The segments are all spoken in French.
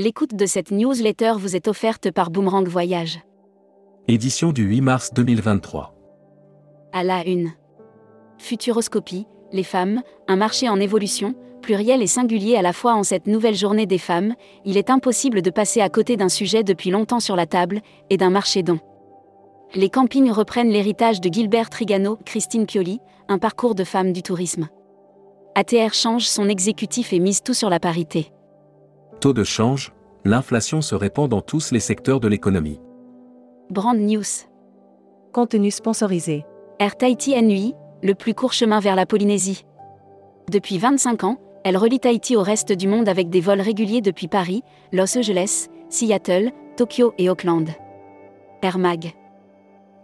L'écoute de cette newsletter vous est offerte par Boomerang Voyage. Édition du 8 mars 2023. À la une. Futuroscopie, les femmes, un marché en évolution, pluriel et singulier à la fois en cette nouvelle journée des femmes, il est impossible de passer à côté d'un sujet depuis longtemps sur la table, et d'un marché don. Les campings reprennent l'héritage de Gilbert Trigano, Christine Pioli, un parcours de femmes du tourisme. ATR change son exécutif et mise tout sur la parité. Taux de change, l'inflation se répand dans tous les secteurs de l'économie. Brand News. Contenu sponsorisé. Air Tahiti NUI, le plus court chemin vers la Polynésie. Depuis 25 ans, elle relie Tahiti au reste du monde avec des vols réguliers depuis Paris, Los Angeles, Seattle, Tokyo et Auckland. Air Mag.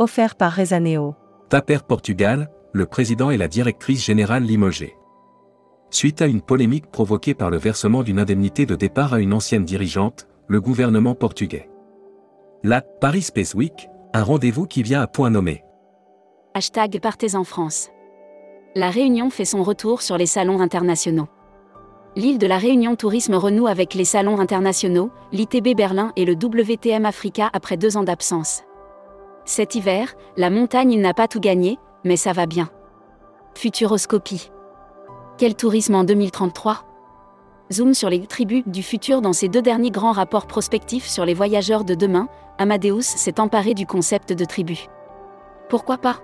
Offert par Rezaneo. TAPER Portugal, le président et la directrice générale limogée. Suite à une polémique provoquée par le versement d'une indemnité de départ à une ancienne dirigeante, le gouvernement portugais. La Paris Space Week, un rendez-vous qui vient à point nommé. Hashtag Partez en France. La Réunion fait son retour sur les salons internationaux. L'île de la Réunion Tourisme renoue avec les salons internationaux, l'ITB Berlin et le WTM Africa après deux ans d'absence. Cet hiver, la montagne n'a pas tout gagné, mais ça va bien. Futuroscopie. Quel tourisme en 2033 Zoom sur les tribus du futur dans ces deux derniers grands rapports prospectifs sur les voyageurs de demain, Amadeus s'est emparé du concept de tribu. Pourquoi pas?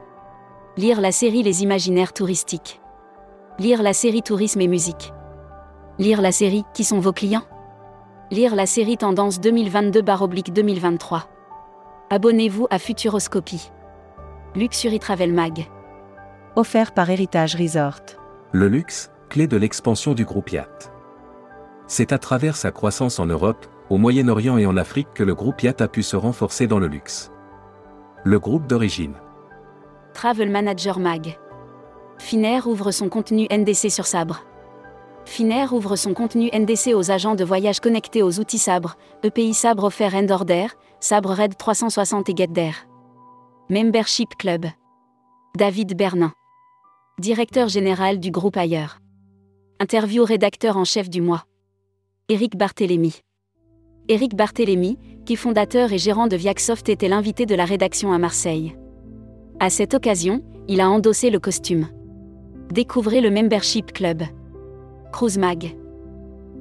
Lire la série Les imaginaires touristiques. Lire la série Tourisme et musique. Lire la série Qui sont vos clients? Lire la série Tendance 2022-2023. Abonnez-vous à Futuroscopie. Luxury Travel Mag. Offert par Héritage Resort. Le luxe, clé de l'expansion du groupe Yacht. C'est à travers sa croissance en Europe, au Moyen-Orient et en Afrique que le groupe Yacht a pu se renforcer dans le luxe. Le groupe d'origine. Travel Manager Mag. Finnair ouvre son contenu NDC sur Sabre. Finnair ouvre son contenu NDC aux agents de voyage connectés aux outils Sabre, EPI Sabre offert Endorder, Sabre Red 360 et GetDair. Membership Club. David Bernin. Directeur général du groupe Ailleurs. Interview rédacteur en chef du mois. Éric Barthélémy. Éric Barthélémy, qui fondateur et gérant de Viacsoft était l'invité de la rédaction à Marseille. À cette occasion, il a endossé le costume. Découvrez le Membership Club. Cruise Mag.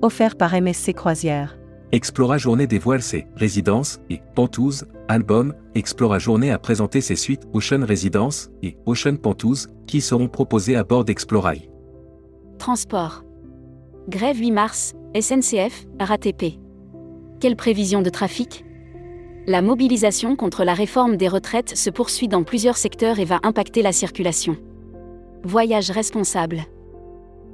Offert par MSC Croisière. Explora Journée dévoile ses résidences et Pentouze, album. Explora Journée a présenté ses suites Ocean Residence et Ocean Pentouze, qui seront proposées à bord d'Explorail. Transport. Grève 8 mars, SNCF, RATP. Quelle prévision de trafic? La mobilisation contre la réforme des retraites se poursuit dans plusieurs secteurs et va impacter la circulation. Voyage responsable.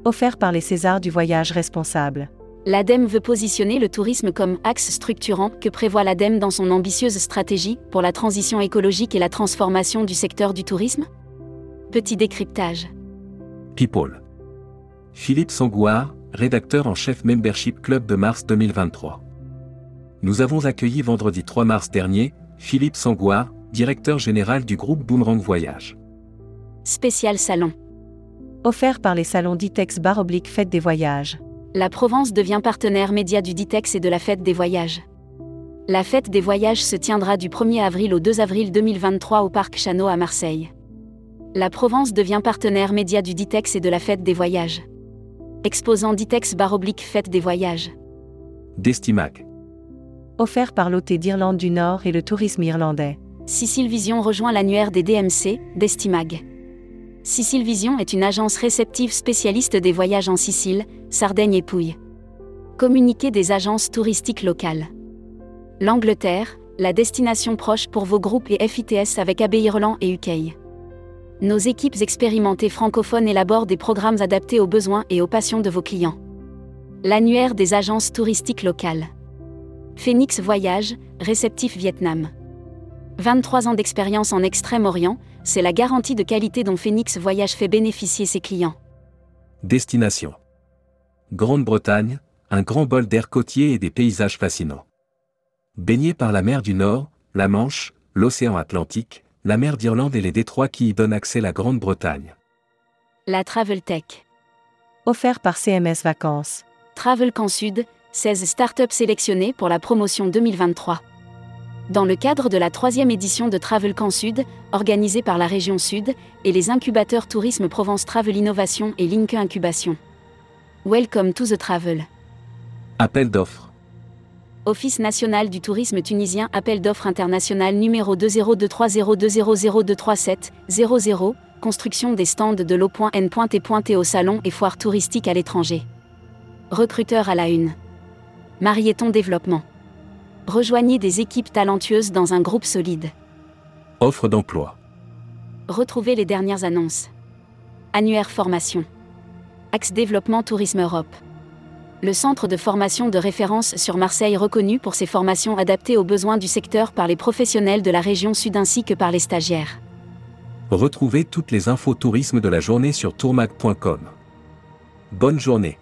Offert par les Césars du voyage responsable. L'ADEME veut positionner le tourisme comme axe structurant que prévoit l'ADEME dans son ambitieuse stratégie pour la transition écologique et la transformation du secteur du tourisme? Petit décryptage. People. Philippe Sangouard, rédacteur en chef Membership Club de mars 2023. Nous avons accueilli vendredi 3 mars dernier, Philippe Sangouard, directeur général du groupe Boomerang Voyage. Spécial salon. Offert par les salons Ditex Bar Oblique Fête des Voyages. La Provence devient partenaire média du Ditex et de la Fête des Voyages. La Fête des Voyages se tiendra du 1er avril au 2 avril 2023 au Parc Chano à Marseille. La Provence devient partenaire média du Ditex et de la Fête des Voyages. Exposant Ditex Bar Oblique Fête des Voyages. Destimac. Offert par l'OT d'Irlande du Nord et le tourisme irlandais. Sicile Vision rejoint l'annuaire des DMC, Destimag. Sicile Vision est une agence réceptive spécialiste des voyages en Sicile, Sardaigne et Pouille. Communiquer des agences touristiques locales. L'Angleterre, la destination proche pour vos groupes et FITS avec AB Irland et UK. Nos équipes expérimentées francophones élaborent des programmes adaptés aux besoins et aux passions de vos clients. L'annuaire des agences touristiques locales. Phoenix Voyage, réceptif Vietnam. 23 ans d'expérience en Extrême-Orient, c'est la garantie de qualité dont Phoenix Voyage fait bénéficier ses clients. Destination. Grande-Bretagne, un grand bol d'air côtier et des paysages fascinants. Baigné par la mer du Nord, la Manche, l'océan Atlantique, la mer d'Irlande et les détroits qui y donnent accès à la Grande-Bretagne. La Travel Tech. Offert par CMS Vacances. Travel Camp Sud, 16 startups sélectionnées pour la promotion 2023. Dans le cadre de la troisième édition de Travel Camp Sud, organisée par la région Sud, et les incubateurs Tourisme Provence Travel Innovation et Link Incubation. Welcome to the travel. Appel d'offres. Office national du tourisme tunisien Appel d'offres international numéro 2023002023700, construction des stands de l'eau.n.t.t au salon et foire touristique à l'étranger. Recruteur à la une. Marieton Développement. Rejoignez des équipes talentueuses dans un groupe solide. Offre d'emploi. Retrouvez les dernières annonces. Annuaire formation. Axe Développement Tourisme Europe. Le centre de formation de référence sur Marseille reconnu pour ses formations adaptées aux besoins du secteur par les professionnels de la région sud ainsi que par les stagiaires. Retrouvez toutes les infos tourisme de la journée sur tourmac.com. Bonne journée.